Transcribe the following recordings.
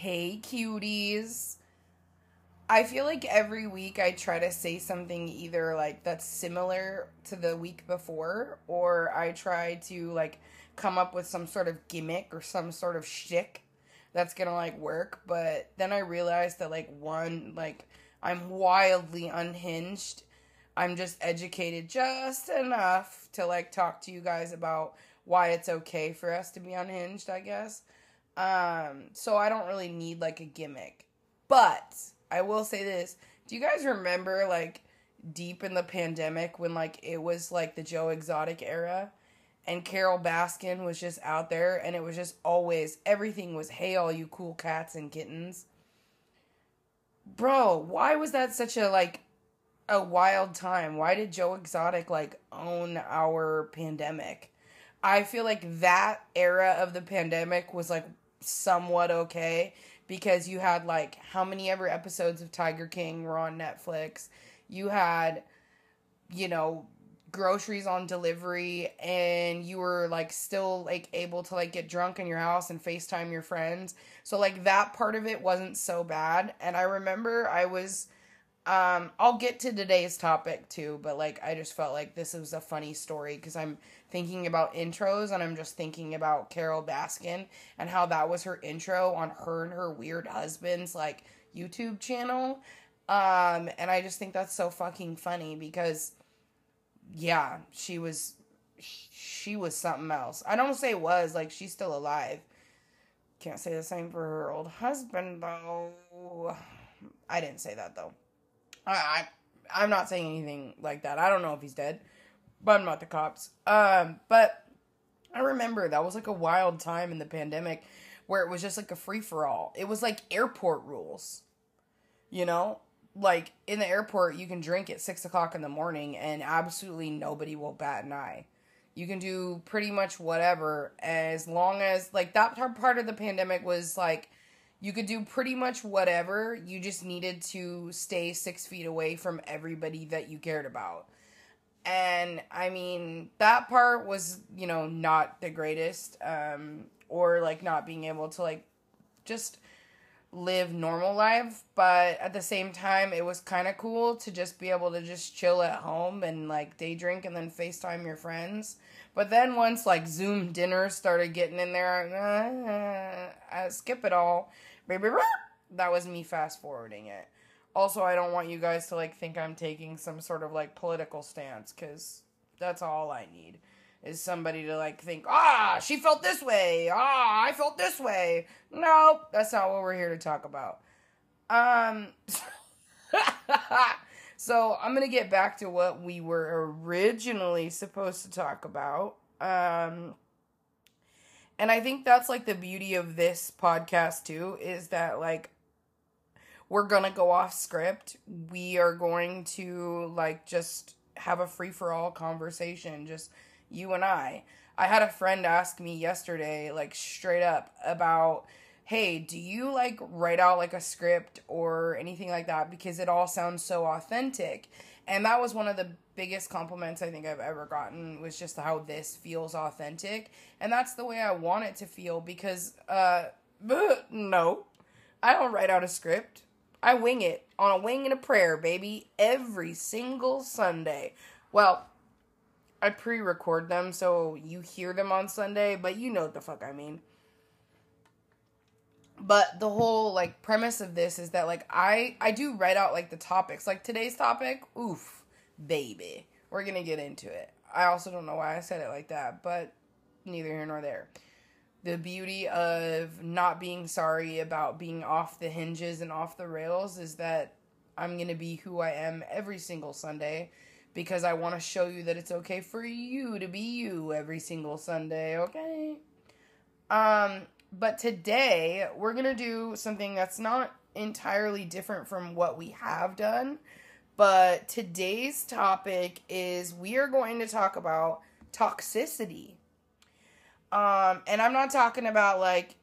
Hey, cuties. I feel like every week I try to say something either like that's similar to the week before, or I try to like come up with some sort of gimmick or some sort of shtick that's gonna like work. But then I realized that like one, like I'm wildly unhinged. I'm just educated just enough to like talk to you guys about why it's okay for us to be unhinged, I guess. Um, so I don't really need like a gimmick. But I will say this. Do you guys remember like deep in the pandemic when like it was like the Joe Exotic era and Carole Baskin was just out there and it was just always everything was hey all you cool cats and kittens. Bro, why was that such a like a wild time? Why did Joe Exotic like own our pandemic? I feel like that era of the pandemic was like somewhat okay because you had like how many ever episodes of Tiger King were on Netflix. You had you know groceries on delivery and you were like still like able to like get drunk in your house and FaceTime your friends. So like that part of it wasn't so bad. And I remember I was um I'll get to today's topic too, but like I just felt like this was a funny story cuz I'm thinking about intros and I'm just thinking about Carole Baskin and how that was her intro on her and her weird husband's like YouTube channel. Um and I just think that's so fucking funny because yeah, she was she was something else. I don't say was like she's still alive. Can't say the same for her old husband though. I didn't say that though. I, I I'm not saying anything like that. I don't know if he's dead, but I'm not the cops. Um, but I remember that was like a wild time in the pandemic where it was just like a free for all. It was like airport rules, you know like in the airport you can drink at six o'clock in the morning and absolutely nobody will bat an eye you can do pretty much whatever as long as like that part of the pandemic was like you could do pretty much whatever you just needed to stay six feet away from everybody that you cared about and i mean that part was you know not the greatest um or like not being able to like just live normal life, but at the same time, it was kind of cool to just be able to just chill at home and like day drink and then FaceTime your friends. But then once like Zoom dinners started getting in there, uh, I skip it all. That was me fast forwarding it. Also, I don't want you guys to like think I'm taking some sort of like political stance because that's all I need is somebody to like think, ah, she felt this way, ah, I felt this way. No, that's not what we're here to talk about. Um, so I'm gonna get back to what we were originally supposed to talk about. Um, and I think that's like the beauty of this podcast too, is that like we're gonna go off script. We are going to like just have a free for all conversation, just you and I. I had a friend ask me yesterday, like straight up, about, hey, do you like write out like a script or anything like that? Because it all sounds so authentic. And that was one of the biggest compliments I think I've ever gotten was just how this feels authentic. And that's the way I want it to feel because, uh, no, I don't write out a script. I wing it on a wing and a prayer, baby, every single Sunday. Well, I pre-record them so you hear them on Sunday, but you know what the fuck I mean. But the whole like premise of this is that like I I do write out like the topics. Like today's topic, oof, baby. We're going to get into it. I also don't know why I said it like that, but neither here nor there. The beauty of not being sorry about being off the hinges and off the rails is that I'm going to be who I am every single Sunday because I want to show you that it's okay for you to be you every single Sunday, okay? Um, but today we're going to do something that's not entirely different from what we have done. But today's topic is we are going to talk about toxicity. Um, and I'm not talking about like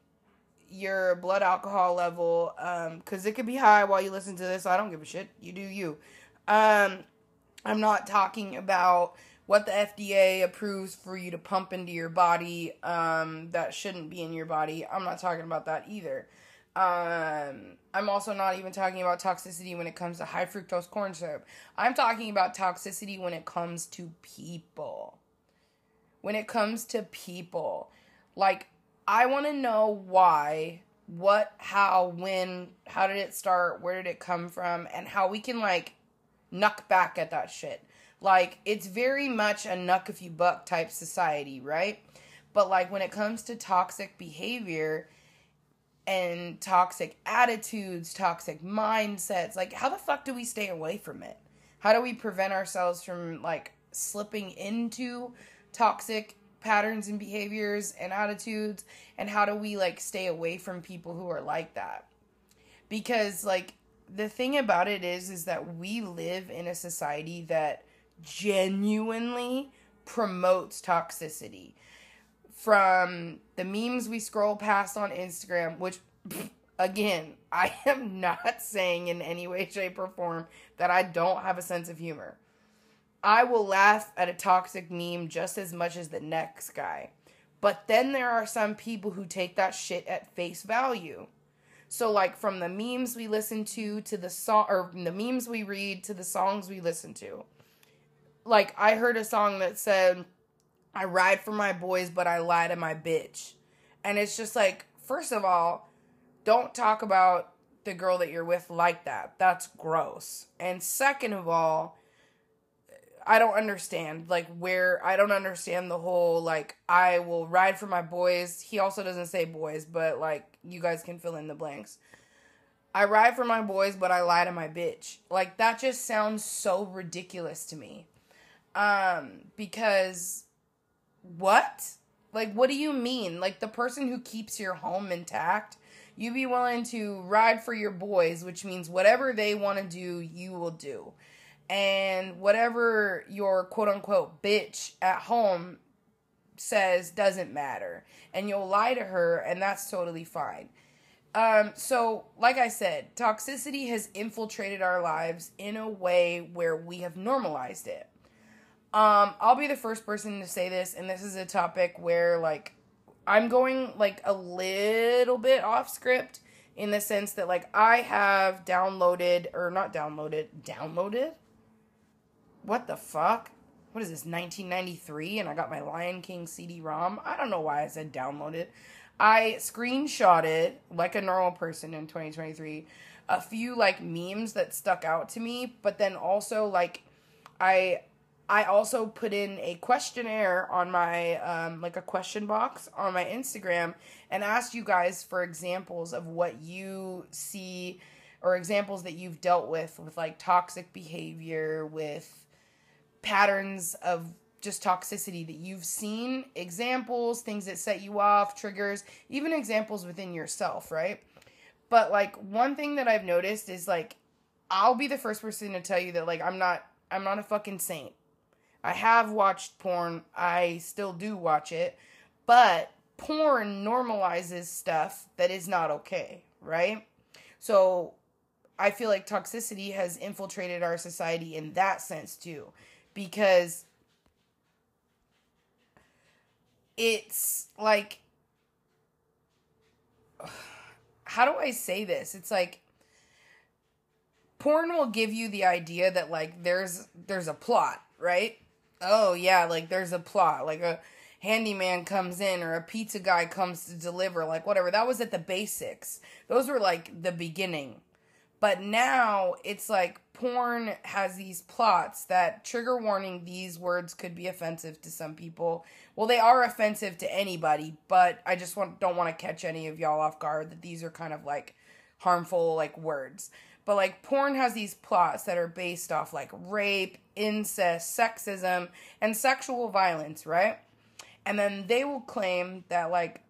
your blood alcohol level, um, because it could be high while you listen to this. I don't give a shit. You do you. Um, I'm not talking about what the FDA approves for you to pump into your body um, that shouldn't be in your body. I'm not talking about that either. Um, I'm also not even talking about toxicity when it comes to high fructose corn syrup. I'm talking about toxicity when it comes to people. When it comes to people. Like, I want to know why, what, how, when, how did it start, where did it come from, and how we can, like, knuck back at that shit. Like, it's very much a knuck if you buck type society, right? But, like, when it comes to toxic behavior, and toxic attitudes, toxic mindsets. Like, how the fuck do we stay away from it? How do we prevent ourselves from like slipping into toxic patterns and behaviors and attitudes? And how do we like stay away from people who are like that? Because, like, the thing about it is, is that we live in a society that genuinely promotes toxicity from the memes we scroll past on Instagram, which, again, I am not saying in any way, shape, or form that I don't have a sense of humor. I will laugh at a toxic meme just as much as the next guy. But then there are some people who take that shit at face value. So like from the memes we listen to to the song or the memes we read to the songs we listen to. Like I heard a song that said I ride for my boys, but I lie to my bitch. And it's just like, first of all, don't talk about the girl that you're with like that. That's gross. And second of all, I don't understand like where I don't understand the whole like I will ride for my boys. He also doesn't say boys, but like you guys can fill in the blanks. I ride for my boys, but I lie to my bitch. Like that just sounds so ridiculous to me. Um because what? Like, what do you mean? Like, the person who keeps your home intact, you be willing to ride for your boys, which means whatever they want to do, you will do. And whatever your quote unquote bitch at home says doesn't matter. And you'll lie to her, and that's totally fine. Um, so, like I said, toxicity has infiltrated our lives in a way where we have normalized it. Um, I'll be the first person to say this, and this is a topic where like I'm going like a little bit off script in the sense that like I have downloaded or not downloaded, downloaded. What the fuck? What is this 1993 and I got my Lion King CD-ROM? I don't know why I said downloaded. I screenshotted like a normal person in 2023 a few like memes that stuck out to me, but then also like I I also put in a questionnaire on my um, like a question box on my Instagram and asked you guys for examples of what you see or examples that you've dealt with with like toxic behavior with patterns of just toxicity that you've seen examples things that set you off triggers even examples within yourself right? But like one thing that i've noticed is like i'll be the first person to tell you that like i'm not i'm not a fucking saint I have watched porn. I still do watch it. But porn normalizes stuff that is not okay, right? So I feel like toxicity has infiltrated our society in that sense too. Because it's like how do I say this? It's like porn will give you the idea that like there's there's a plot, right? Oh yeah, like there's a plot, like a handyman comes in or a pizza guy comes to deliver, like whatever. That was at the basics. Those were like the beginning. But now it's like porn has these plots that trigger warning these words could be offensive to some people. Well, they are offensive to anybody, but I just want don't want to catch any of y'all off guard that these are kind of like harmful like words. But like porn has these plots that are based off like rape, incest, sexism, and sexual violence, right? And then they will claim that like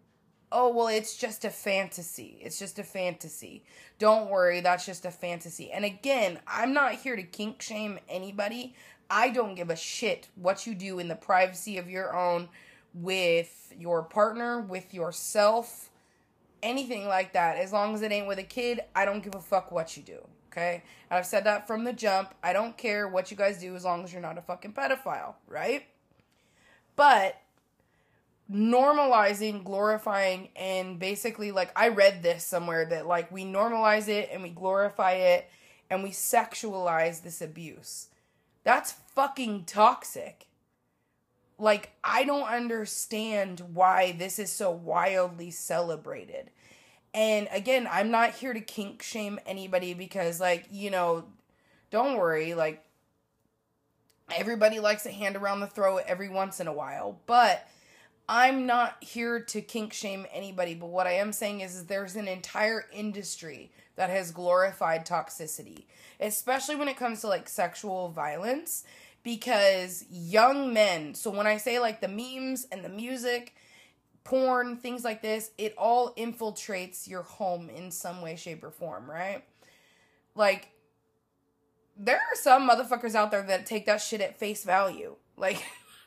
oh well it's just a fantasy it's just a fantasy don't worry that's just a fantasy and again i'm not here to kink shame anybody i don't give a shit what you do in the privacy of your own with your partner with yourself anything like that. As long as it ain't with a kid, I don't give a fuck what you do. Okay? And I've said that from the jump. I don't care what you guys do as long as you're not a fucking pedophile, right? But normalizing, glorifying, and basically, like, I read this somewhere that, like, we normalize it and we glorify it and we sexualize this abuse. That's fucking toxic. Like, I don't understand why this is so wildly celebrated. And again, I'm not here to kink shame anybody because, like, you know, don't worry, like, everybody likes a hand around the throat every once in a while. But I'm not here to kink shame anybody, but what I am saying is, is there's an entire industry that has glorified toxicity, especially when it comes to like sexual violence, because young men, so when I say like the memes and the music, porn, things like this, it all infiltrates your home in some way, shape, or form, right? Like, there are some motherfuckers out there that take that shit at face value. Like,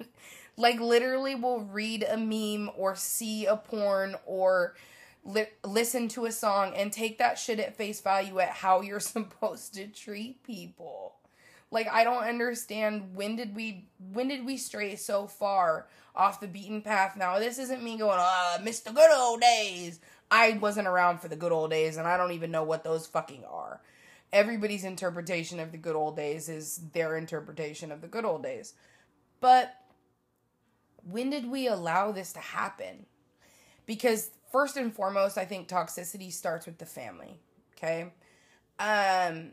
like literally will read a meme or see a porn or li- listen to a song and take that shit at face value at how you're supposed to treat people. Like I don't understand when did we when did we stray so far off the beaten path now? This isn't me going, "Uh, miss the good old days." I wasn't around for the good old days and I don't even know what those fucking are. Everybody's interpretation of the good old days is their interpretation of the good old days. But when did we allow this to happen? Because first and foremost, I think toxicity starts with the family. Okay. Um,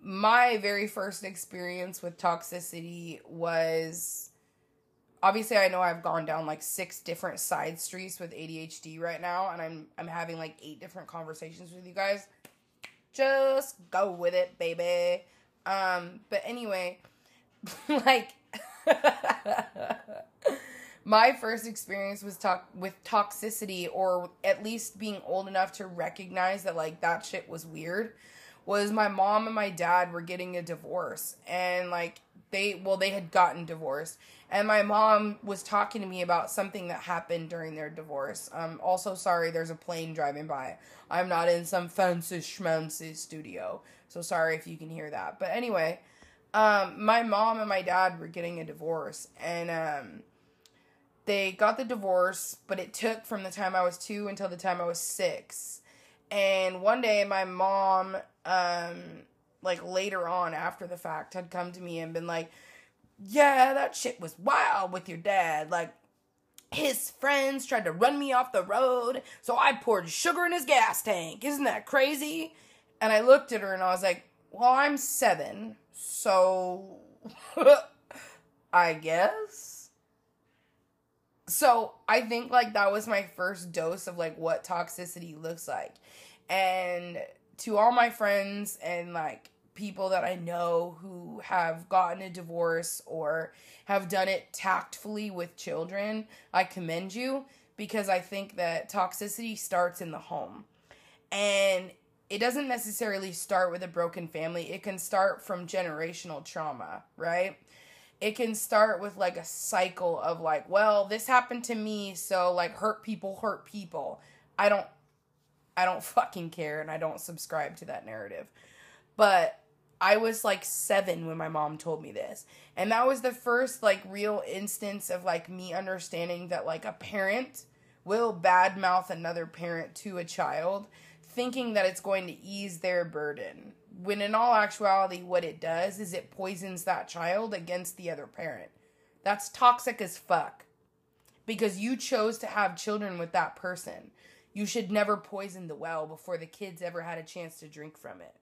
my very first experience with toxicity was obviously I know I've gone down like six different side streets with ADHD right now, and I'm I'm having like eight different conversations with you guys. Just go with it, baby. Um, but anyway, like my first experience was talk with toxicity or at least being old enough to recognize that like that shit was weird was my mom and my dad were getting a divorce and like they well they had gotten divorced and my mom was talking to me about something that happened during their divorce. Um also sorry there's a plane driving by. I'm not in some fancy schmancy studio. So sorry if you can hear that. But anyway um my mom and my dad were getting a divorce. And um they got the divorce, but it took from the time I was two until the time I was six. And one day, my mom, um, like later on after the fact, had come to me and been like, Yeah, that shit was wild with your dad. Like, his friends tried to run me off the road, so I poured sugar in his gas tank. Isn't that crazy? And I looked at her and I was like, Well, I'm seven, so I guess so I think like that was my first dose of like what toxicity looks like. And to all my friends and like people that I know who have gotten a divorce or have done it tactfully with children, I commend you because I think that toxicity starts in the home. And it doesn't necessarily start with a broken family. It can start from generational trauma, right? it can start with like a cycle of like, well, this happened to me, so like hurt people hurt people. I don't I don't fucking care and I don't subscribe to that narrative. But I was like 7 when my mom told me this. And that was the first like real instance of like me understanding that like a parent will badmouth another parent to a child thinking that it's going to ease their burden when in all actuality, what it does is it poisons that child against the other parent. That's toxic as fuck. Because you chose to have children with that person. You should never poison the well before the kids ever had a chance to drink from it.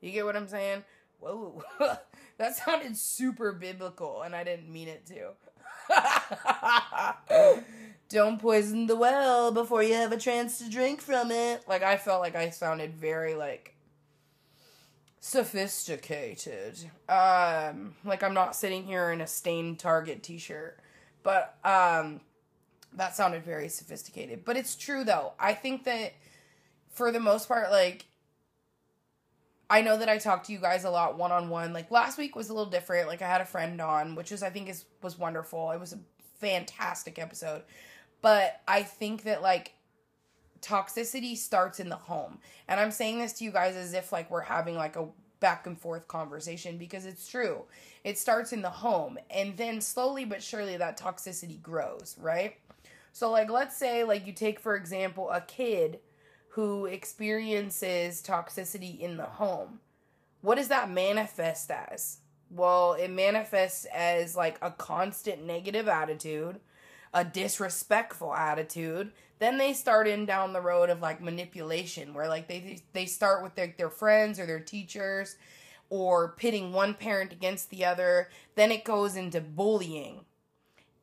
You get what I'm saying? Whoa. that sounded super biblical, and I didn't mean it to. Don't poison the well before you have a chance to drink from it. Like, I felt like I sounded very, like, sophisticated. Um, like I'm not sitting here in a stained Target t-shirt, but um, that sounded very sophisticated. But it's true though. I think that for the most part, like I know that I talked to you guys a lot one on one. Like last week was a little different. Like I had a friend on, which is I think is was wonderful. It was a fantastic episode. But I think that like toxicity starts in the home. And I'm saying this to you guys as if like we're having like a back and forth conversation because it's true. It starts in the home and then slowly but surely that toxicity grows, right? So like let's say like you take for example a kid who experiences toxicity in the home. What does that manifest as? Well, it manifests as like a constant negative attitude, a disrespectful attitude. Then they start in down the road of like manipulation where like they they start with their their friends or their teachers or pitting one parent against the other. Then it goes into bullying.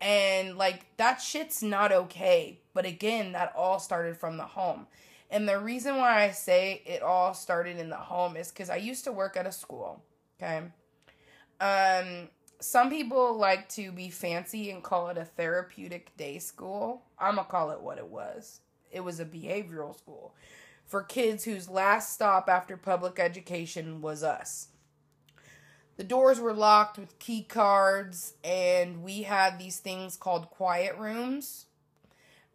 And like that shit's not okay. But again, that all started from the home. And the reason why I say it all started in the home is because I used to work at a school. Okay. Um, some people like to be fancy and call it a therapeutic day school. I'm going to call it what it was. It was a behavioral school for kids whose last stop after public education was us. The doors were locked with key cards, and we had these things called quiet rooms.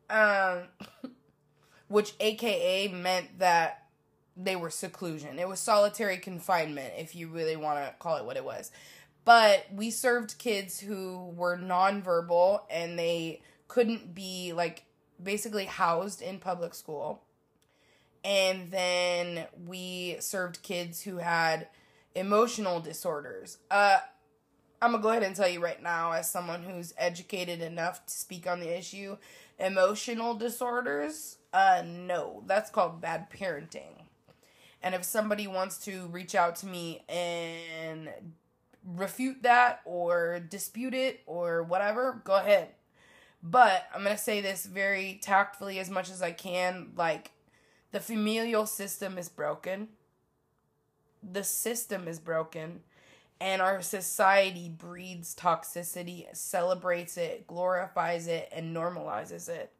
Um, which AKA meant that they were seclusion. It was solitary confinement, if you really want to call it what it was. But we served kids who were nonverbal and they couldn't be like basically housed in public school. And then we served kids who had emotional disorders. Uh, I'm gonna go ahead and tell you right now, as someone who's educated enough to speak on the issue, emotional disorders uh, no, that's called bad parenting. And if somebody wants to reach out to me and refute that or dispute it or whatever, go ahead. But I'm going to say this very tactfully as much as I can. Like, the familial system is broken. The system is broken. And our society breeds toxicity, celebrates it, glorifies it, and normalizes it.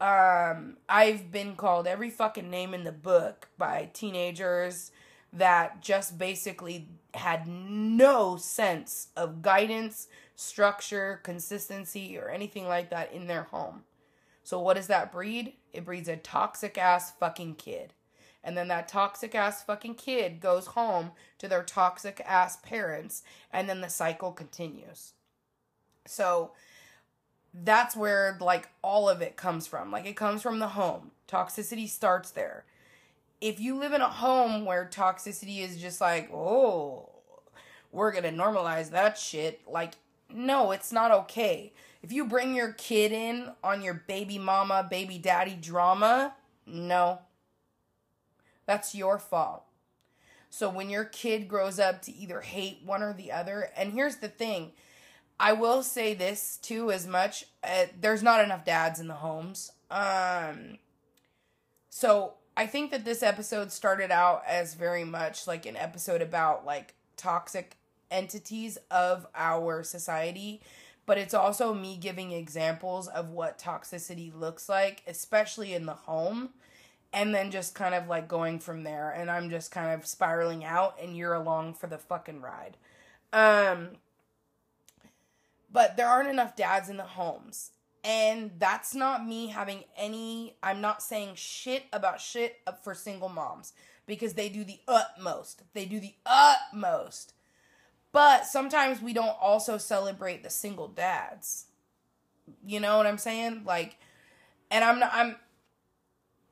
Um, I've been called every fucking name in the book by teenagers that just basically had no sense of guidance, structure, consistency, or anything like that in their home. So, what does that breed? It breeds a toxic ass fucking kid. And then that toxic ass fucking kid goes home to their toxic ass parents, and then the cycle continues. So, that's where like all of it comes from. Like it comes from the home. Toxicity starts there. If you live in a home where toxicity is just like, oh, we're going to normalize that shit, like no, it's not okay. If you bring your kid in on your baby mama, baby daddy drama, no. That's your fault. So when your kid grows up to either hate one or the other, and here's the thing, I will say this too as much uh, there's not enough dads in the homes. Um so I think that this episode started out as very much like an episode about like toxic entities of our society, but it's also me giving examples of what toxicity looks like, especially in the home, and then just kind of like going from there and I'm just kind of spiraling out and you're along for the fucking ride. Um but there aren't enough dads in the homes. And that's not me having any, I'm not saying shit about shit for single moms because they do the utmost. They do the utmost. But sometimes we don't also celebrate the single dads. You know what I'm saying? Like, and I'm not, I'm,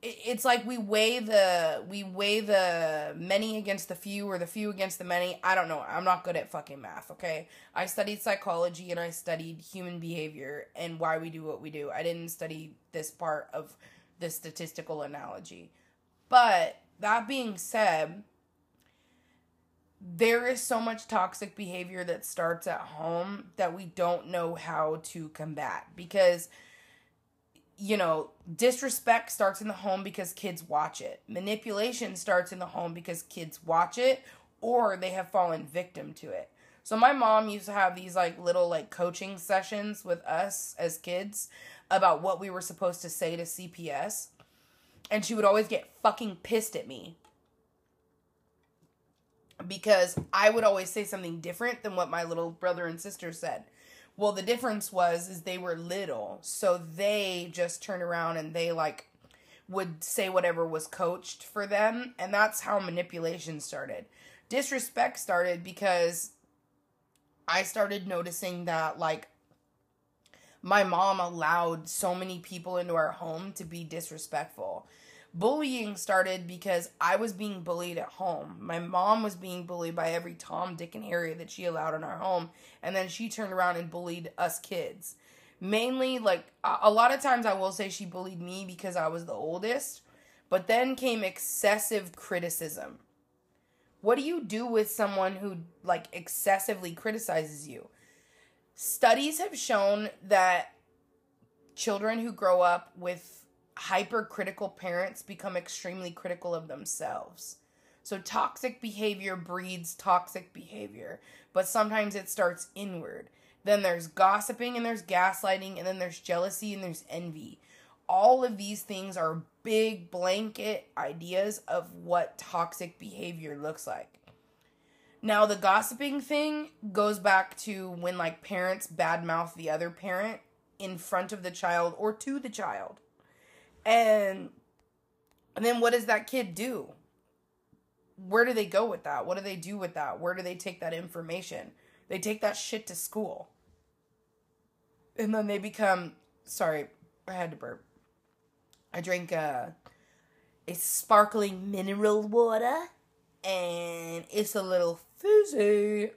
it's like we weigh the we weigh the many against the few or the few against the many. I don't know. I'm not good at fucking math, okay? I studied psychology and I studied human behavior and why we do what we do. I didn't study this part of the statistical analogy. But that being said, there is so much toxic behavior that starts at home that we don't know how to combat because you know, disrespect starts in the home because kids watch it. Manipulation starts in the home because kids watch it or they have fallen victim to it. So my mom used to have these like little like coaching sessions with us as kids about what we were supposed to say to CPS. And she would always get fucking pissed at me. Because I would always say something different than what my little brother and sister said. Well, the difference was is they were little, so they just turned around and they like would say whatever was coached for them, and that's how manipulation started. Disrespect started because I started noticing that like my mom allowed so many people into our home to be disrespectful. Bullying started because I was being bullied at home. My mom was being bullied by every Tom, Dick, and Harry that she allowed in our home, and then she turned around and bullied us kids. Mainly, like, a lot of times I will say she bullied me because I was the oldest, but then came excessive criticism. What do you do with someone who, like, excessively criticizes you? Studies have shown that children who grow up with hypercritical parents become extremely critical of themselves. So toxic behavior breeds toxic behavior, but sometimes it starts inward. Then there's gossiping and there's gaslighting and then there's jealousy and there's envy. All of these things are big blanket ideas of what toxic behavior looks like. Now the gossiping thing goes back to when like parents badmouth the other parent in front of the child or to the child. And and then what does that kid do? Where do they go with that? What do they do with that? Where do they take that information? They take that shit to school. And then they become sorry, I had to burp. I drink a a sparkling mineral water and it's a little fizzy.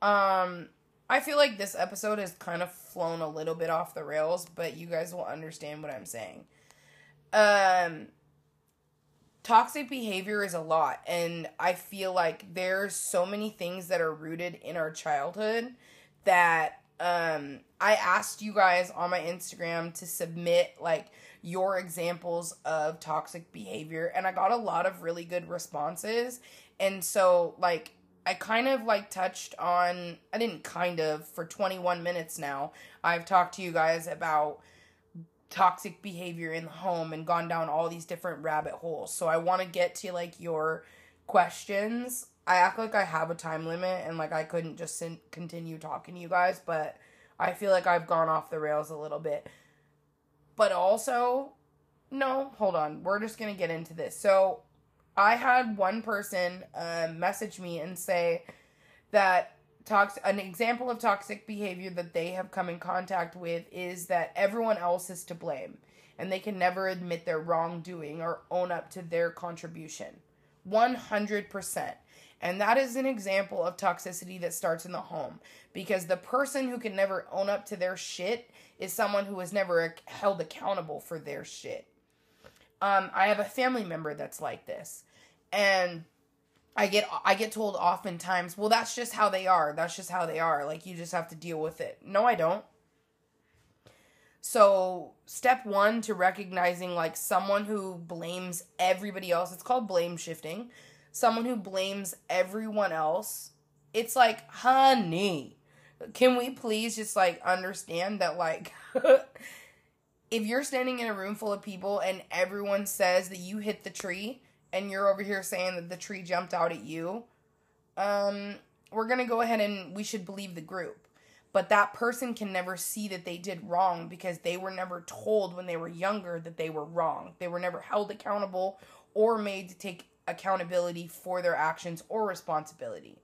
Um I feel like this episode has kind of flown a little bit off the rails, but you guys will understand what I'm saying um toxic behavior is a lot and i feel like there's so many things that are rooted in our childhood that um i asked you guys on my instagram to submit like your examples of toxic behavior and i got a lot of really good responses and so like i kind of like touched on i didn't kind of for 21 minutes now i've talked to you guys about toxic behavior in the home and gone down all these different rabbit holes. So I want to get to like your questions. I act like I have a time limit and like I couldn't just continue talking to you guys, but I feel like I've gone off the rails a little bit. But also, no, hold on. We're just going to get into this. So I had one person uh, message me and say that tox an example of toxic behavior that they have come in contact with is that everyone else is to blame and they can never admit their wrongdoing or own up to their contribution. 100% and that is an example of toxicity that starts in the home because the person who can never own up to their shit is someone who was never held accountable for their shit. Um, i have a family member that's like this and I get I get told oftentimes, well that's just how they are. That's just how they are. Like you just have to deal with it. No, I don't. So, step 1 to recognizing like someone who blames everybody else. It's called blame shifting. Someone who blames everyone else. It's like, "Honey, can we please just like understand that like if you're standing in a room full of people and everyone says that you hit the tree, and you're over here saying that the tree jumped out at you, um, we're going to go ahead and we should believe the group. But that person can never see that they did wrong because they were never told when they were younger that they were wrong. They were never held accountable or made to take accountability for their actions or responsibility.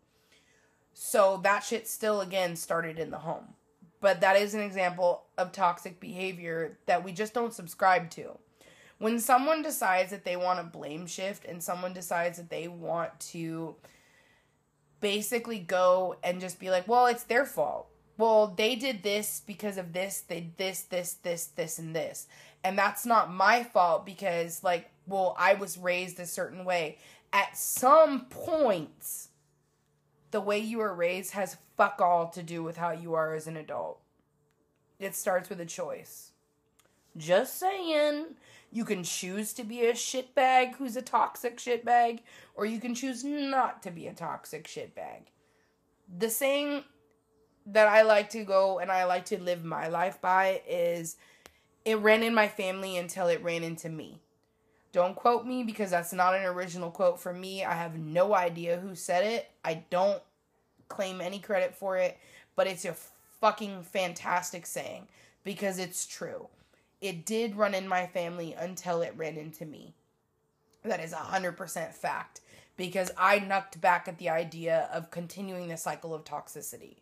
So that shit still again started in the home. But that is an example of toxic behavior that we just don't subscribe to when someone decides that they want to blame shift and someone decides that they want to basically go and just be like, well, it's their fault. Well, they did this because of this, they this, this, this, this, and this. And that's not my fault because, like, well, I was raised a certain way. At some points, the way you were raised has fuck all to do with how you are as an adult. It starts with a choice. Just saying. You can choose to be a shitbag who's a toxic shitbag, or you can choose not to be a toxic shitbag. The saying that I like to go and I like to live my life by is it ran in my family until it ran into me. Don't quote me because that's not an original quote from me. I have no idea who said it. I don't claim any credit for it, but it's a fucking fantastic saying because it's true it did run in my family until it ran into me. That is 100% fact because I knucked back at the idea of continuing the cycle of toxicity.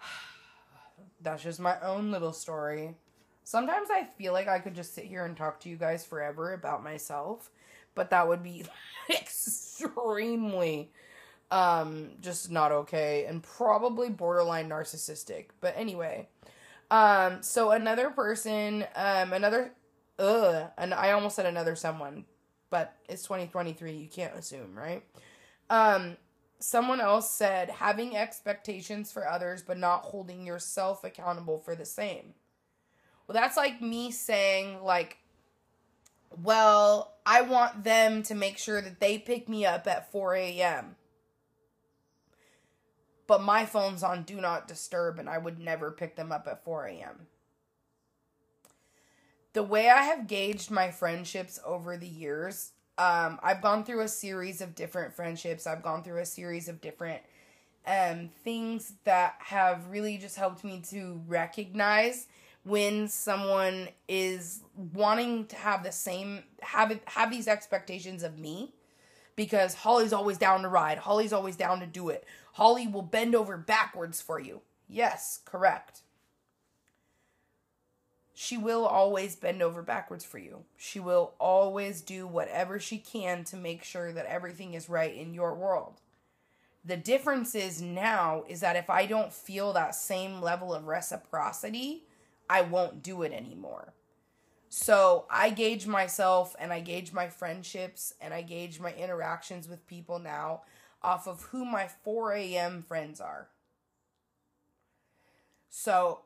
that's just my own little story. Sometimes I feel like I could just sit here and talk to you guys forever about myself, but that would be extremely um just not okay and probably borderline narcissistic. But anyway, um so another person um another ugh and I almost said another someone, but it's 2023, you can't assume, right? Um someone else said having expectations for others but not holding yourself accountable for the same. Well, that's like me saying like well, I want them to make sure that they pick me up at 4 a.m. But my phone's on do not disturb, and I would never pick them up at 4 a.m. The way I have gauged my friendships over the years, um, I've gone through a series of different friendships. I've gone through a series of different um, things that have really just helped me to recognize when someone is wanting to have the same have have these expectations of me because Holly's always down to ride. Holly's always down to do it. Holly will bend over backwards for you. Yes, correct. She will always bend over backwards for you. She will always do whatever she can to make sure that everything is right in your world. The difference is now is that if I don't feel that same level of reciprocity, I won't do it anymore. So I gauge myself and I gauge my friendships and I gauge my interactions with people now off of who my 4 a.m. friends are. So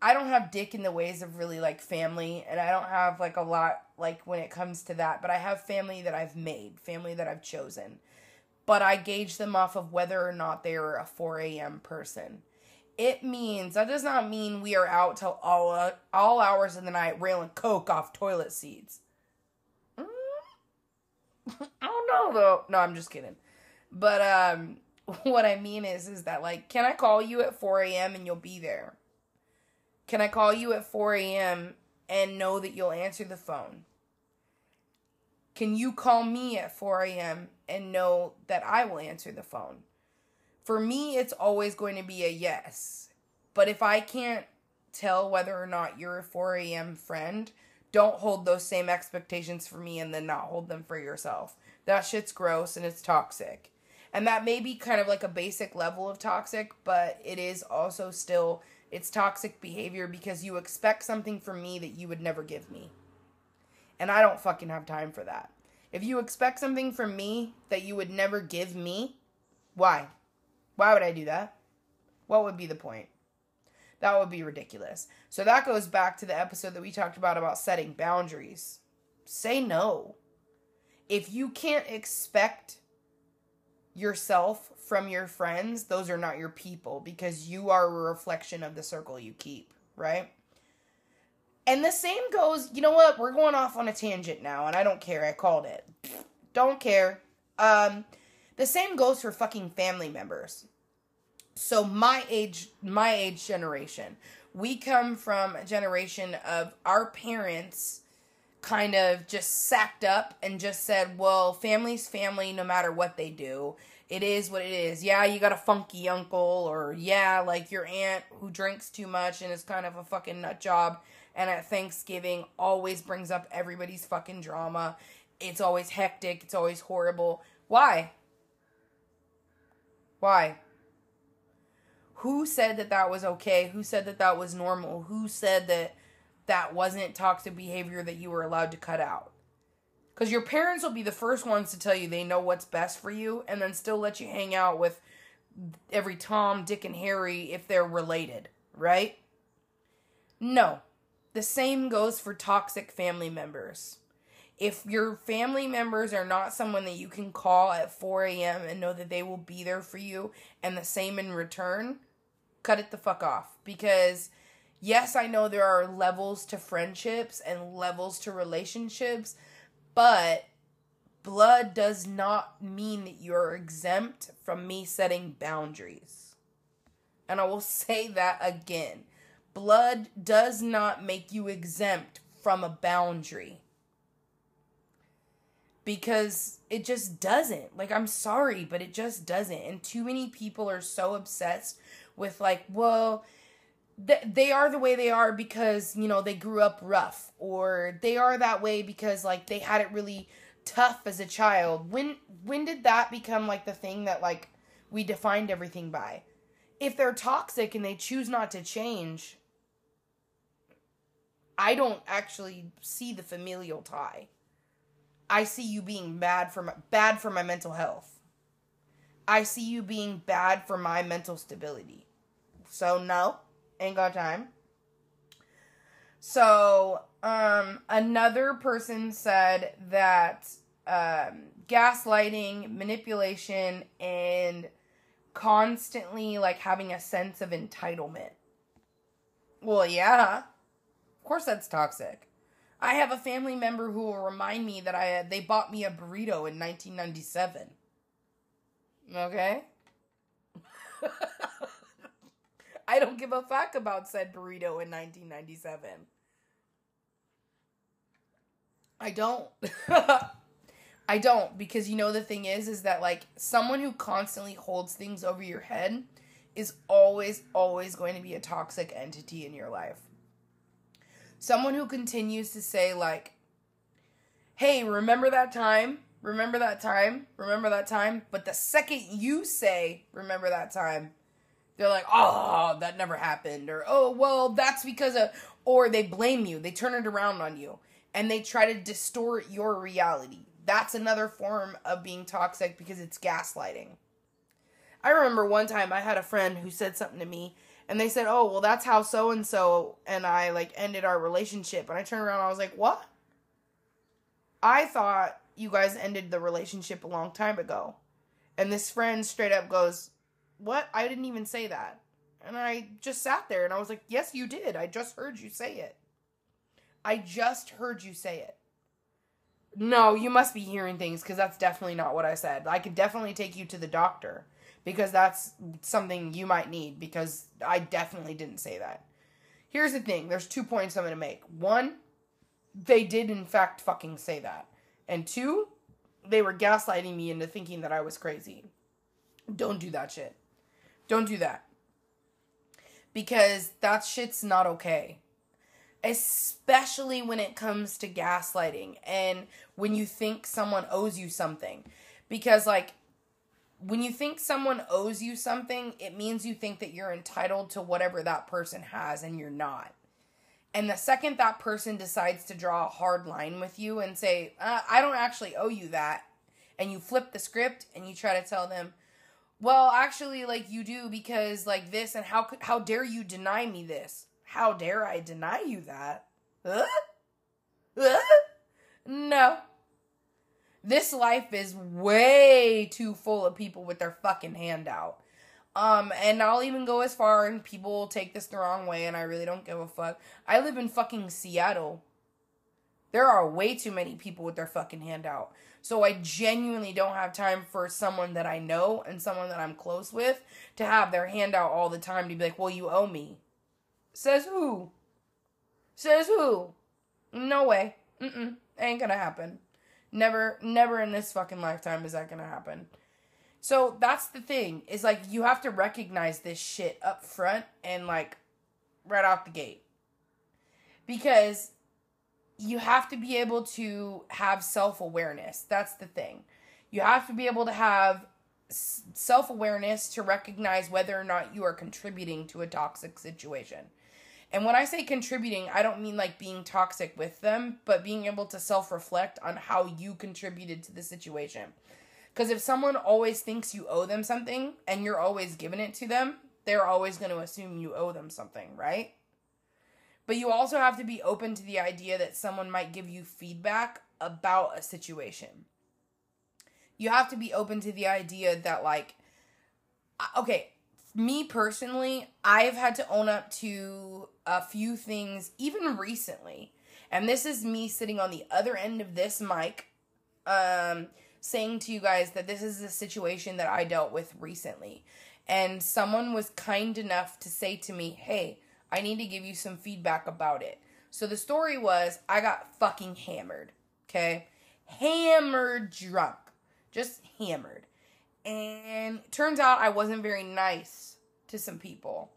I don't have dick in the ways of really like family and I don't have like a lot like when it comes to that, but I have family that I've made, family that I've chosen. But I gauge them off of whether or not they are a 4 a.m. person it means that does not mean we are out till all uh, all hours of the night railing coke off toilet seats. Mm? I don't know though. No, I'm just kidding. But um, what I mean is, is that like, can I call you at 4 a.m. and you'll be there? Can I call you at 4 a.m. and know that you'll answer the phone? Can you call me at 4 a.m. and know that I will answer the phone? For me, it's always going to be a yes. But if I can't tell whether or not you're a 4 a.m. friend, don't hold those same expectations for me and then not hold them for yourself. That shit's gross and it's toxic. And that may be kind of like a basic level of toxic, but it is also still it's toxic behavior because you expect something from me that you would never give me. And I don't fucking have time for that. If you expect something from me that you would never give me, why? Why would I do that? What would be the point? That would be ridiculous. So that goes back to the episode that we talked about about setting boundaries. Say no. If you can't expect yourself from your friends, those are not your people because you are a reflection of the circle you keep, right? And the same goes, you know what? We're going off on a tangent now and I don't care. I called it. Don't care. Um the same goes for fucking family members. So my age, my age generation, we come from a generation of our parents kind of just sacked up and just said, well, family's family no matter what they do. It is what it is. Yeah, you got a funky uncle, or yeah, like your aunt who drinks too much and is kind of a fucking nut job. And at Thanksgiving, always brings up everybody's fucking drama. It's always hectic. It's always horrible. Why? Why? Who said that that was okay? Who said that that was normal? Who said that that wasn't toxic behavior that you were allowed to cut out? Because your parents will be the first ones to tell you they know what's best for you and then still let you hang out with every Tom, Dick, and Harry if they're related, right? No. The same goes for toxic family members if your family members are not someone that you can call at 4 a.m. and know that they will be there for you and the same in return, cut it the fuck off. Because, yes, I know there are levels to friendships and levels to relationships, but blood does not mean that you're exempt from me setting boundaries. And I will say that again. Blood does not make you exempt from a boundary because it just doesn't. Like, I'm sorry, but it just doesn't. And too many people are so obsessed with, like, well, th- they are the way they are because you know they grew up rough or they are that way because like they had it really tough as a child when when did that become like the thing that like we defined everything by if they're toxic and they choose not to change i don't actually see the familial tie i see you being bad for my, bad for my mental health i see you being bad for my mental stability so no ain't got time. So, um, another person said that um, gaslighting, manipulation, and constantly like having a sense of entitlement. Well, yeah, of course that's toxic. I have a family member who will remind me that I they bought me a burrito in 1997. Okay. I don't give a fuck about said burrito in 1997. I don't. I don't because you know the thing is is that like someone who constantly holds things over your head is always always going to be a toxic entity in your life. Someone who continues to say like hey, remember that time? Remember that time? Remember that time? But the second you say remember that time, they're like, oh, that never happened, or oh, well, that's because of, or they blame you, they turn it around on you, and they try to distort your reality. That's another form of being toxic because it's gaslighting. I remember one time I had a friend who said something to me, and they said, oh, well, that's how so and so and I like ended our relationship. And I turned around, I was like, what? I thought you guys ended the relationship a long time ago. And this friend straight up goes, what? I didn't even say that. And I just sat there and I was like, Yes, you did. I just heard you say it. I just heard you say it. No, you must be hearing things because that's definitely not what I said. I could definitely take you to the doctor because that's something you might need because I definitely didn't say that. Here's the thing there's two points I'm going to make. One, they did in fact fucking say that. And two, they were gaslighting me into thinking that I was crazy. Don't do that shit. Don't do that. Because that shit's not okay. Especially when it comes to gaslighting and when you think someone owes you something. Because, like, when you think someone owes you something, it means you think that you're entitled to whatever that person has and you're not. And the second that person decides to draw a hard line with you and say, uh, I don't actually owe you that, and you flip the script and you try to tell them, well, actually, like you do because like this, and how how dare you deny me this? How dare I deny you that? Uh? Uh? No. This life is way too full of people with their fucking hand out. Um, and I'll even go as far, and people take this the wrong way, and I really don't give a fuck. I live in fucking Seattle. There are way too many people with their fucking hand out. So I genuinely don't have time for someone that I know and someone that I'm close with to have their hand out all the time to be like, well, you owe me. Says who? Says who? No way. Mm-mm. Ain't gonna happen. Never, never in this fucking lifetime is that gonna happen. So that's the thing, is like you have to recognize this shit up front and like right off the gate. Because you have to be able to have self awareness. That's the thing. You have to be able to have self awareness to recognize whether or not you are contributing to a toxic situation. And when I say contributing, I don't mean like being toxic with them, but being able to self reflect on how you contributed to the situation. Because if someone always thinks you owe them something and you're always giving it to them, they're always going to assume you owe them something, right? But you also have to be open to the idea that someone might give you feedback about a situation. You have to be open to the idea that, like, okay, me personally, I've had to own up to a few things, even recently. And this is me sitting on the other end of this mic, um, saying to you guys that this is a situation that I dealt with recently. And someone was kind enough to say to me, hey, I need to give you some feedback about it. So the story was I got fucking hammered. Okay? Hammered drunk. Just hammered. And turns out I wasn't very nice to some people.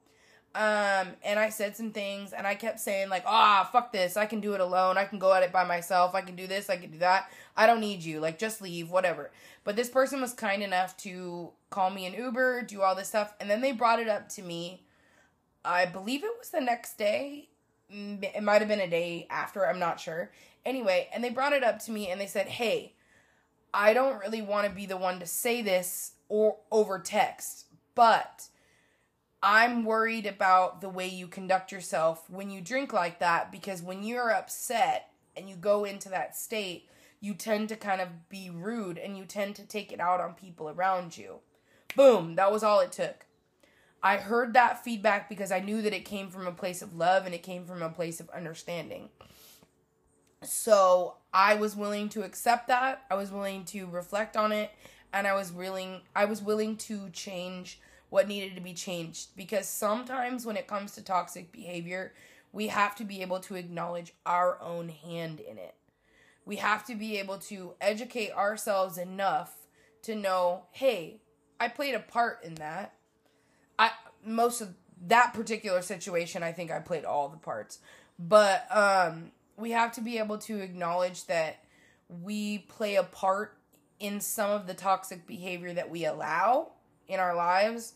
Um, and I said some things, and I kept saying like, "Ah, fuck this! I can do it alone. I can go at it by myself. I can do this. I can do that. I don't need you. Like, just leave, whatever." But this person was kind enough to call me an Uber, do all this stuff, and then they brought it up to me. I believe it was the next day. It might have been a day after. I'm not sure. Anyway, and they brought it up to me, and they said, "Hey, I don't really want to be the one to say this or over text, but." I'm worried about the way you conduct yourself when you drink like that because when you're upset and you go into that state, you tend to kind of be rude and you tend to take it out on people around you. Boom, that was all it took. I heard that feedback because I knew that it came from a place of love and it came from a place of understanding. So I was willing to accept that. I was willing to reflect on it and I was willing I was willing to change what needed to be changed because sometimes when it comes to toxic behavior, we have to be able to acknowledge our own hand in it. We have to be able to educate ourselves enough to know, hey, I played a part in that. I most of that particular situation, I think I played all the parts. But um we have to be able to acknowledge that we play a part in some of the toxic behavior that we allow in our lives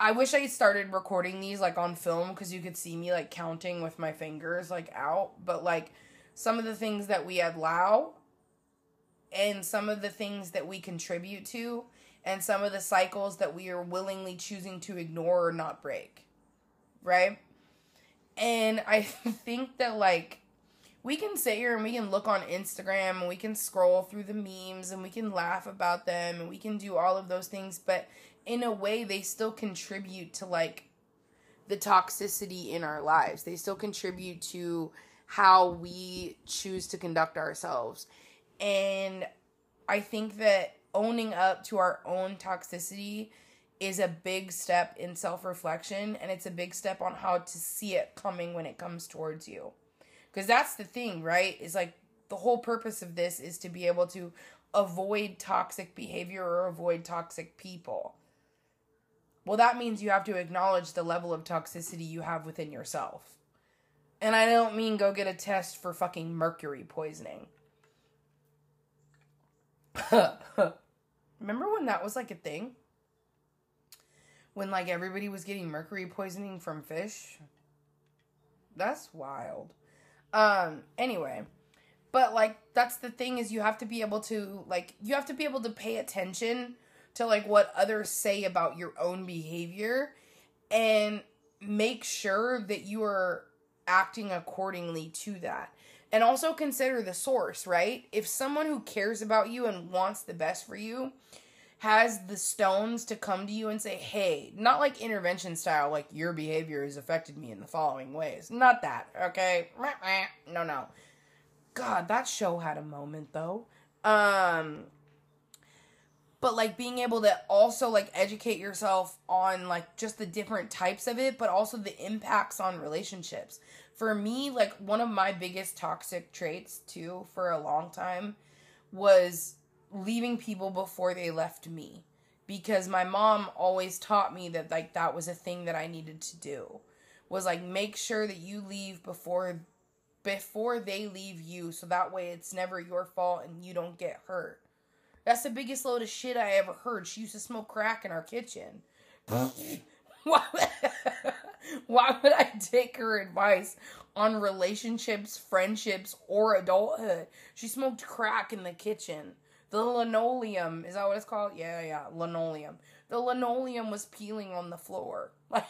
I wish I started recording these like on film because you could see me like counting with my fingers like out. But like some of the things that we allow and some of the things that we contribute to and some of the cycles that we are willingly choosing to ignore or not break. Right? And I think that like we can sit here and we can look on Instagram and we can scroll through the memes and we can laugh about them and we can do all of those things, but in a way they still contribute to like the toxicity in our lives. They still contribute to how we choose to conduct ourselves. And I think that owning up to our own toxicity is a big step in self reflection and it's a big step on how to see it coming when it comes towards you. Because that's the thing, right? Is like the whole purpose of this is to be able to avoid toxic behavior or avoid toxic people. Well, that means you have to acknowledge the level of toxicity you have within yourself. And I don't mean go get a test for fucking mercury poisoning. Remember when that was like a thing? When like everybody was getting mercury poisoning from fish? That's wild. Um anyway, but like that's the thing is you have to be able to like you have to be able to pay attention to like what others say about your own behavior and make sure that you are acting accordingly to that. And also consider the source, right? If someone who cares about you and wants the best for you has the stones to come to you and say, hey, not like intervention style, like your behavior has affected me in the following ways. Not that, okay? No, no. God, that show had a moment though. Um, but like being able to also like educate yourself on like just the different types of it but also the impacts on relationships for me like one of my biggest toxic traits too for a long time was leaving people before they left me because my mom always taught me that like that was a thing that I needed to do was like make sure that you leave before before they leave you so that way it's never your fault and you don't get hurt that's the biggest load of shit I ever heard. She used to smoke crack in our kitchen. why, why would I take her advice on relationships, friendships, or adulthood? She smoked crack in the kitchen. The linoleum, is that what it's called? Yeah, yeah, linoleum. The linoleum was peeling on the floor. Like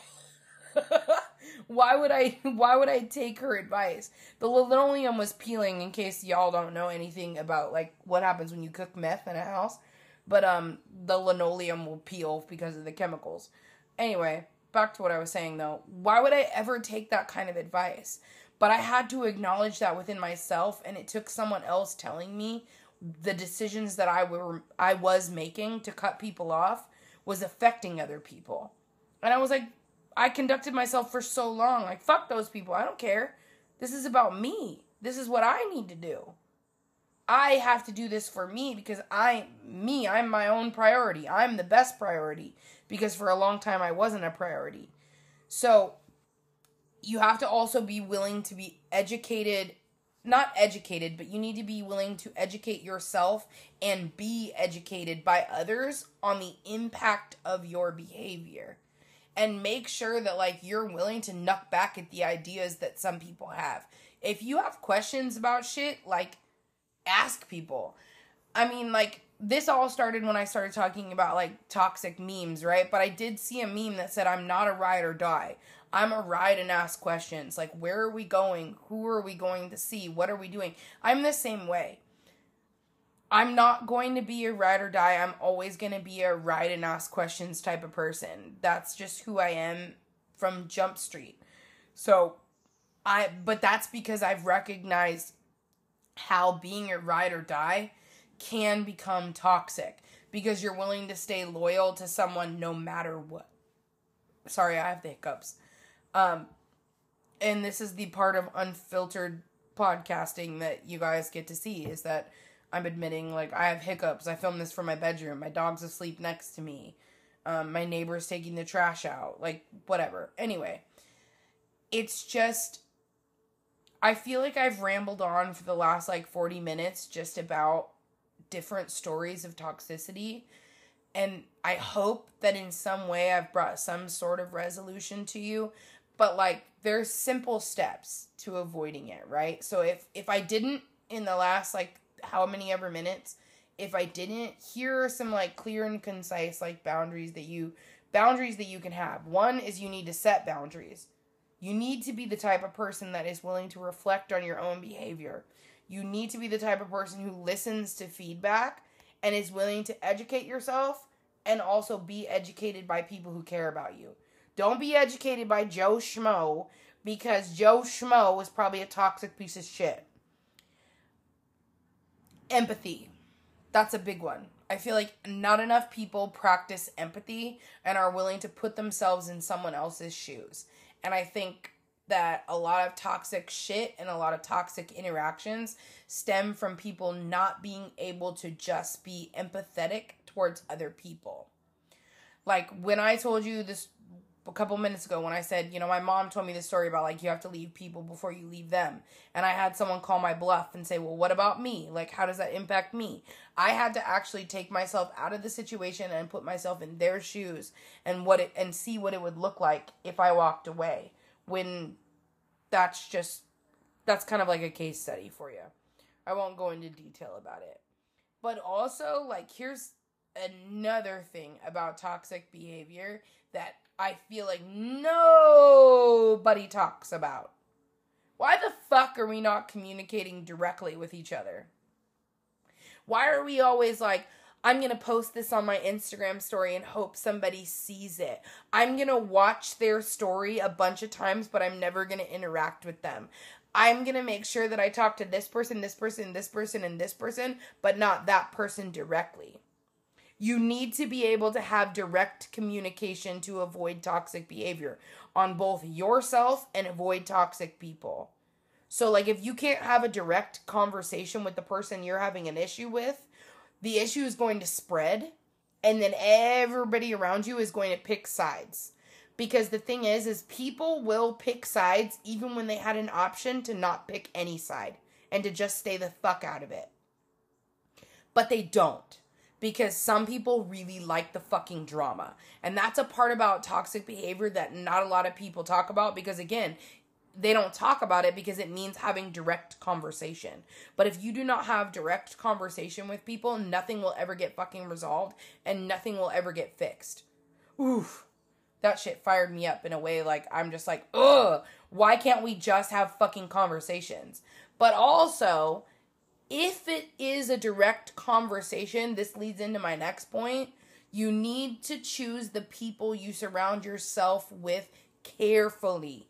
why would I why would I take her advice? The linoleum was peeling in case y'all don't know anything about like what happens when you cook meth in a house. But um the linoleum will peel because of the chemicals. Anyway, back to what I was saying though. Why would I ever take that kind of advice? But I had to acknowledge that within myself and it took someone else telling me the decisions that I were I was making to cut people off was affecting other people. And I was like, I conducted myself for so long. Like, fuck those people. I don't care. This is about me. This is what I need to do. I have to do this for me because I, me, I'm my own priority. I'm the best priority because for a long time I wasn't a priority. So you have to also be willing to be educated not educated, but you need to be willing to educate yourself and be educated by others on the impact of your behavior. And make sure that like you're willing to knock back at the ideas that some people have. If you have questions about shit, like ask people. I mean, like this all started when I started talking about like toxic memes, right? But I did see a meme that said I'm not a ride or die. I'm a ride and ask questions like where are we going? Who are we going to see? What are we doing? I'm the same way. I'm not going to be a ride or die. I'm always going to be a ride and ask questions type of person. That's just who I am from Jump Street. So I but that's because I've recognized how being a ride or die can become toxic because you're willing to stay loyal to someone no matter what. Sorry, I have the hiccups. Um, and this is the part of unfiltered podcasting that you guys get to see is that I'm admitting like I have hiccups. I filmed this from my bedroom. My dog's asleep next to me. Um, my neighbor's taking the trash out. Like whatever. Anyway, it's just I feel like I've rambled on for the last like 40 minutes just about different stories of toxicity. And I hope that in some way I've brought some sort of resolution to you. But like there's simple steps to avoiding it, right? So if if I didn't in the last like how many ever minutes, if I didn't, here are some like clear and concise like boundaries that you boundaries that you can have. One is you need to set boundaries. You need to be the type of person that is willing to reflect on your own behavior. You need to be the type of person who listens to feedback and is willing to educate yourself and also be educated by people who care about you. Don't be educated by Joe Schmo because Joe Schmo is probably a toxic piece of shit. Empathy. That's a big one. I feel like not enough people practice empathy and are willing to put themselves in someone else's shoes. And I think that a lot of toxic shit and a lot of toxic interactions stem from people not being able to just be empathetic towards other people. Like when I told you this a couple minutes ago when I said, you know, my mom told me this story about like you have to leave people before you leave them. And I had someone call my bluff and say, well, what about me? Like, how does that impact me? I had to actually take myself out of the situation and put myself in their shoes and what it and see what it would look like if I walked away when that's just that's kind of like a case study for you. I won't go into detail about it. But also like here's another thing about toxic behavior that I feel like nobody talks about. Why the fuck are we not communicating directly with each other? Why are we always like, I'm going to post this on my Instagram story and hope somebody sees it. I'm going to watch their story a bunch of times, but I'm never going to interact with them. I'm going to make sure that I talk to this person, this person, this person, and this person, but not that person directly. You need to be able to have direct communication to avoid toxic behavior on both yourself and avoid toxic people. So, like, if you can't have a direct conversation with the person you're having an issue with, the issue is going to spread and then everybody around you is going to pick sides. Because the thing is is people will pick sides even when they had an option to not pick any side and to just stay the fuck out of it. But they don't because some people really like the fucking drama and that's a part about toxic behavior that not a lot of people talk about because again they don't talk about it because it means having direct conversation. But if you do not have direct conversation with people, nothing will ever get fucking resolved and nothing will ever get fixed. Oof. That shit fired me up in a way like I'm just like, ugh, why can't we just have fucking conversations? But also, if it is a direct conversation, this leads into my next point. You need to choose the people you surround yourself with carefully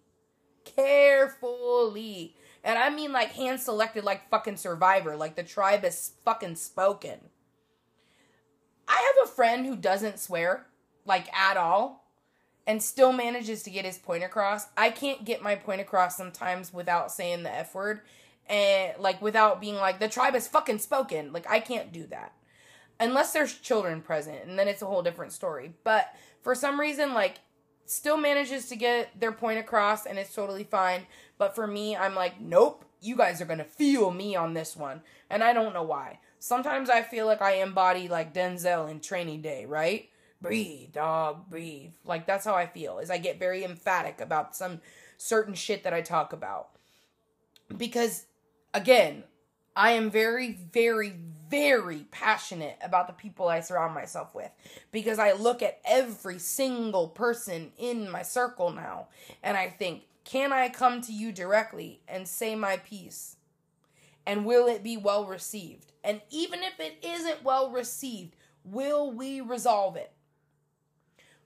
carefully. And I mean like hand selected like fucking survivor, like the tribe is fucking spoken. I have a friend who doesn't swear, like at all, and still manages to get his point across. I can't get my point across sometimes without saying the F word and like without being like the tribe is fucking spoken. Like I can't do that. Unless there's children present, and then it's a whole different story. But for some reason, like still manages to get their point across and it's totally fine. But for me, I'm like, nope, you guys are to feel me on this one. And I don't know why. Sometimes I feel like I embody like Denzel in Training Day, right? Breathe, dog, breathe. Like that's how I feel. Is I get very emphatic about some certain shit that I talk about. Because again, I am very very very passionate about the people I surround myself with because I look at every single person in my circle now and I think, can I come to you directly and say my piece? And will it be well received? And even if it isn't well received, will we resolve it?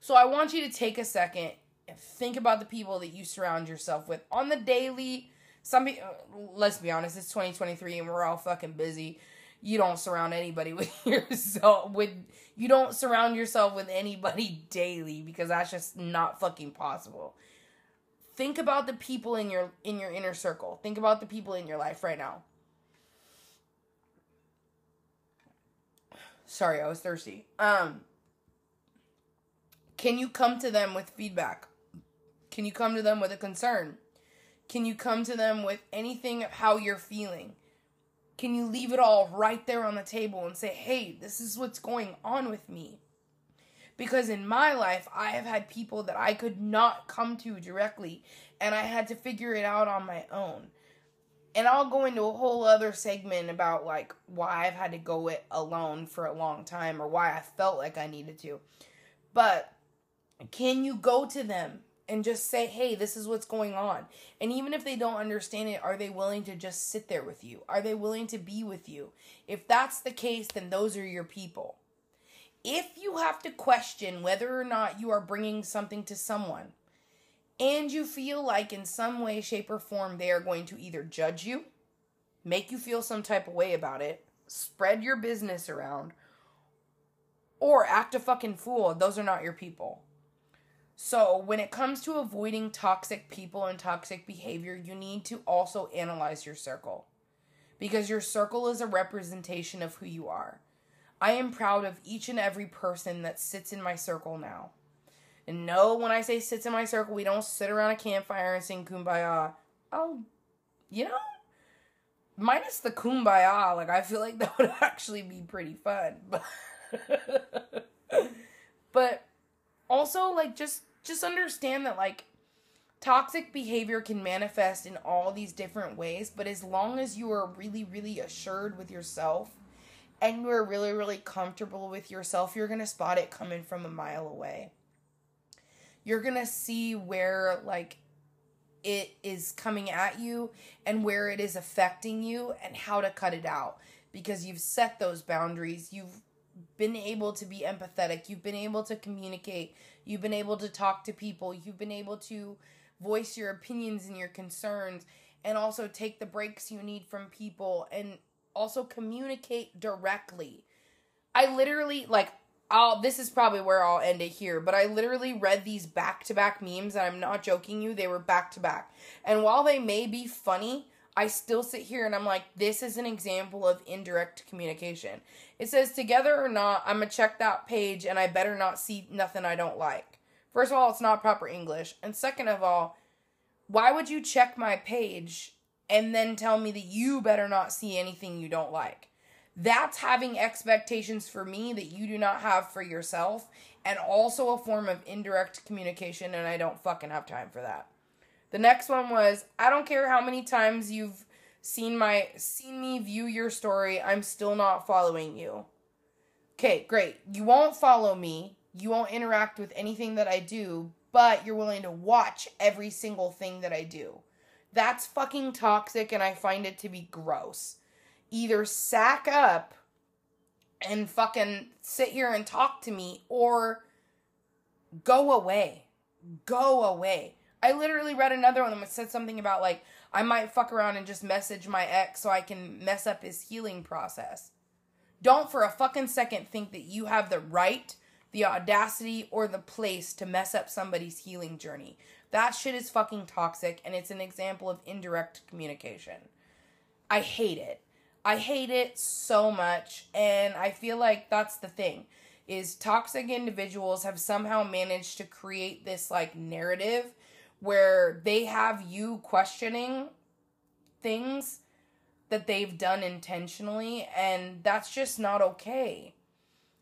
So I want you to take a second and think about the people that you surround yourself with on the daily. Some people, let's be honest, it's 2023 and we're all fucking busy you don't surround anybody with yourself with you don't surround yourself with anybody daily because that's just not fucking possible. Think about the people in your in your inner circle. Think about the people in your life right now. Sorry, I was thirsty. Um can you come to them with feedback? Can you come to them with a concern? Can you come to them with anything of how you're feeling? Can you leave it all right there on the table and say, hey, this is what's going on with me? Because in my life, I have had people that I could not come to directly, and I had to figure it out on my own. And I'll go into a whole other segment about like why I've had to go it alone for a long time or why I felt like I needed to. But can you go to them and just say, hey, this is what's going on. And even if they don't understand it, are they willing to just sit there with you? Are they willing to be with you? If that's the case, then those are your people. If you have to question whether or not you are bringing something to someone, and you feel like in some way, shape, or form they are going to either judge you, make you feel some type of way about it, spread your business around, or act a fucking fool, those are not your people. So, when it comes to avoiding toxic people and toxic behavior, you need to also analyze your circle because your circle is a representation of who you are. I am proud of each and every person that sits in my circle now. And no, when I say sits in my circle, we don't sit around a campfire and sing kumbaya. Oh, you know, minus the kumbaya, like I feel like that would actually be pretty fun. But, but also, like, just just understand that like toxic behavior can manifest in all these different ways, but as long as you are really, really assured with yourself and you are really, really comfortable with yourself, you're gonna spot it coming from a mile away. You're gonna see where like it is coming at you and where it is affecting you and how to cut it out because you've set those boundaries. You've been able to be empathetic. You've been able to communicate You've been able to talk to people. You've been able to voice your opinions and your concerns and also take the breaks you need from people and also communicate directly. I literally like I'll this is probably where I'll end it here, but I literally read these back-to-back memes and I'm not joking you, they were back to back. And while they may be funny, I still sit here and I'm like, this is an example of indirect communication. It says, together or not, I'm gonna check that page and I better not see nothing I don't like. First of all, it's not proper English. And second of all, why would you check my page and then tell me that you better not see anything you don't like? That's having expectations for me that you do not have for yourself, and also a form of indirect communication, and I don't fucking have time for that. The next one was I don't care how many times you've seen my seen me view your story, I'm still not following you. Okay, great. You won't follow me. You won't interact with anything that I do, but you're willing to watch every single thing that I do. That's fucking toxic and I find it to be gross. Either sack up and fucking sit here and talk to me or go away. Go away. I literally read another one that said something about like I might fuck around and just message my ex so I can mess up his healing process. Don't for a fucking second think that you have the right, the audacity, or the place to mess up somebody's healing journey. That shit is fucking toxic and it's an example of indirect communication. I hate it. I hate it so much and I feel like that's the thing is toxic individuals have somehow managed to create this like narrative where they have you questioning things that they've done intentionally and that's just not okay.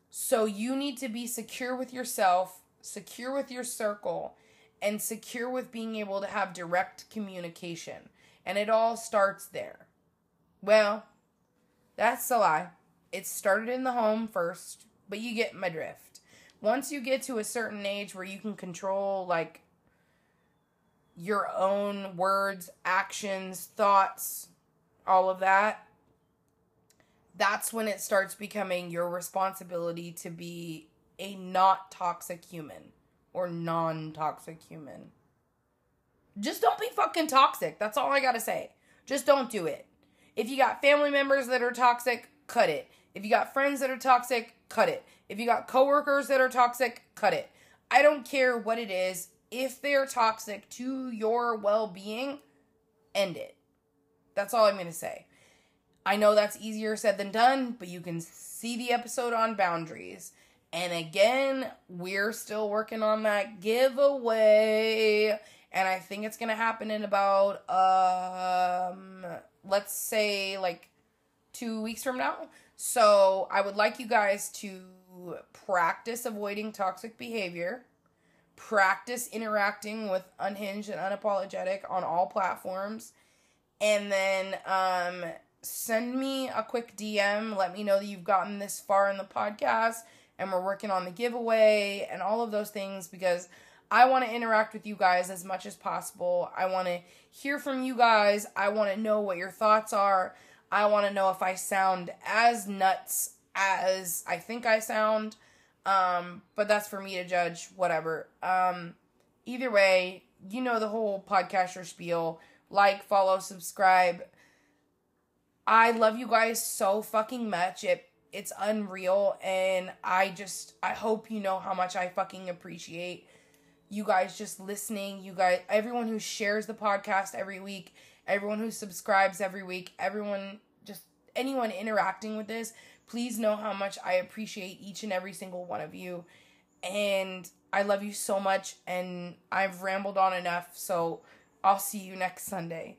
So you need to be secure with yourself, secure with your circle, and secure with being able to have direct communication. And it all starts there. Well, that's a lie. It started in the home first, but you get my drift. Once you get to a certain age where you can control, like, your own words, actions, thoughts, all of that, that's when it starts becoming your responsibility to be a not toxic human or non toxic human. Just don't be fucking toxic. That's all I gotta say. Just don't do it. If you got family members that are toxic, cut it. If you got friends that are toxic, cut it. If you got coworkers that are toxic, cut it. I don't care what it is. If they're toxic to your well being, end it. That's all I'm going to say. I know that's easier said than done, but you can see the episode on boundaries. And again, we're still working on that giveaway. And I think it's going to happen in about, um, let's say like two weeks from now. So I would like you guys to practice avoiding toxic behavior, practice interacting with unhinged and unapologetic on all platforms, and then um, send me a quick DM. Let me know that you've gotten this far in the podcast and we're working on the giveaway and all of those things because I want to interact with you guys as much as possible. I want to hear from you guys. I want to know what your thoughts are. I want to know if I sound as nuts as I think I sound. Um, but that's for me to judge, whatever. Um, either way, you know the whole podcaster spiel. Like, follow, subscribe. I love you guys so fucking much. It it's unreal and I just I hope you know how much I fucking appreciate you guys just listening, you guys everyone who shares the podcast every week everyone who subscribes every week, everyone, just anyone interacting with this, please know how much I appreciate each and every single one of you. And I love you so much, and I've rambled on enough, so I'll see you next Sunday.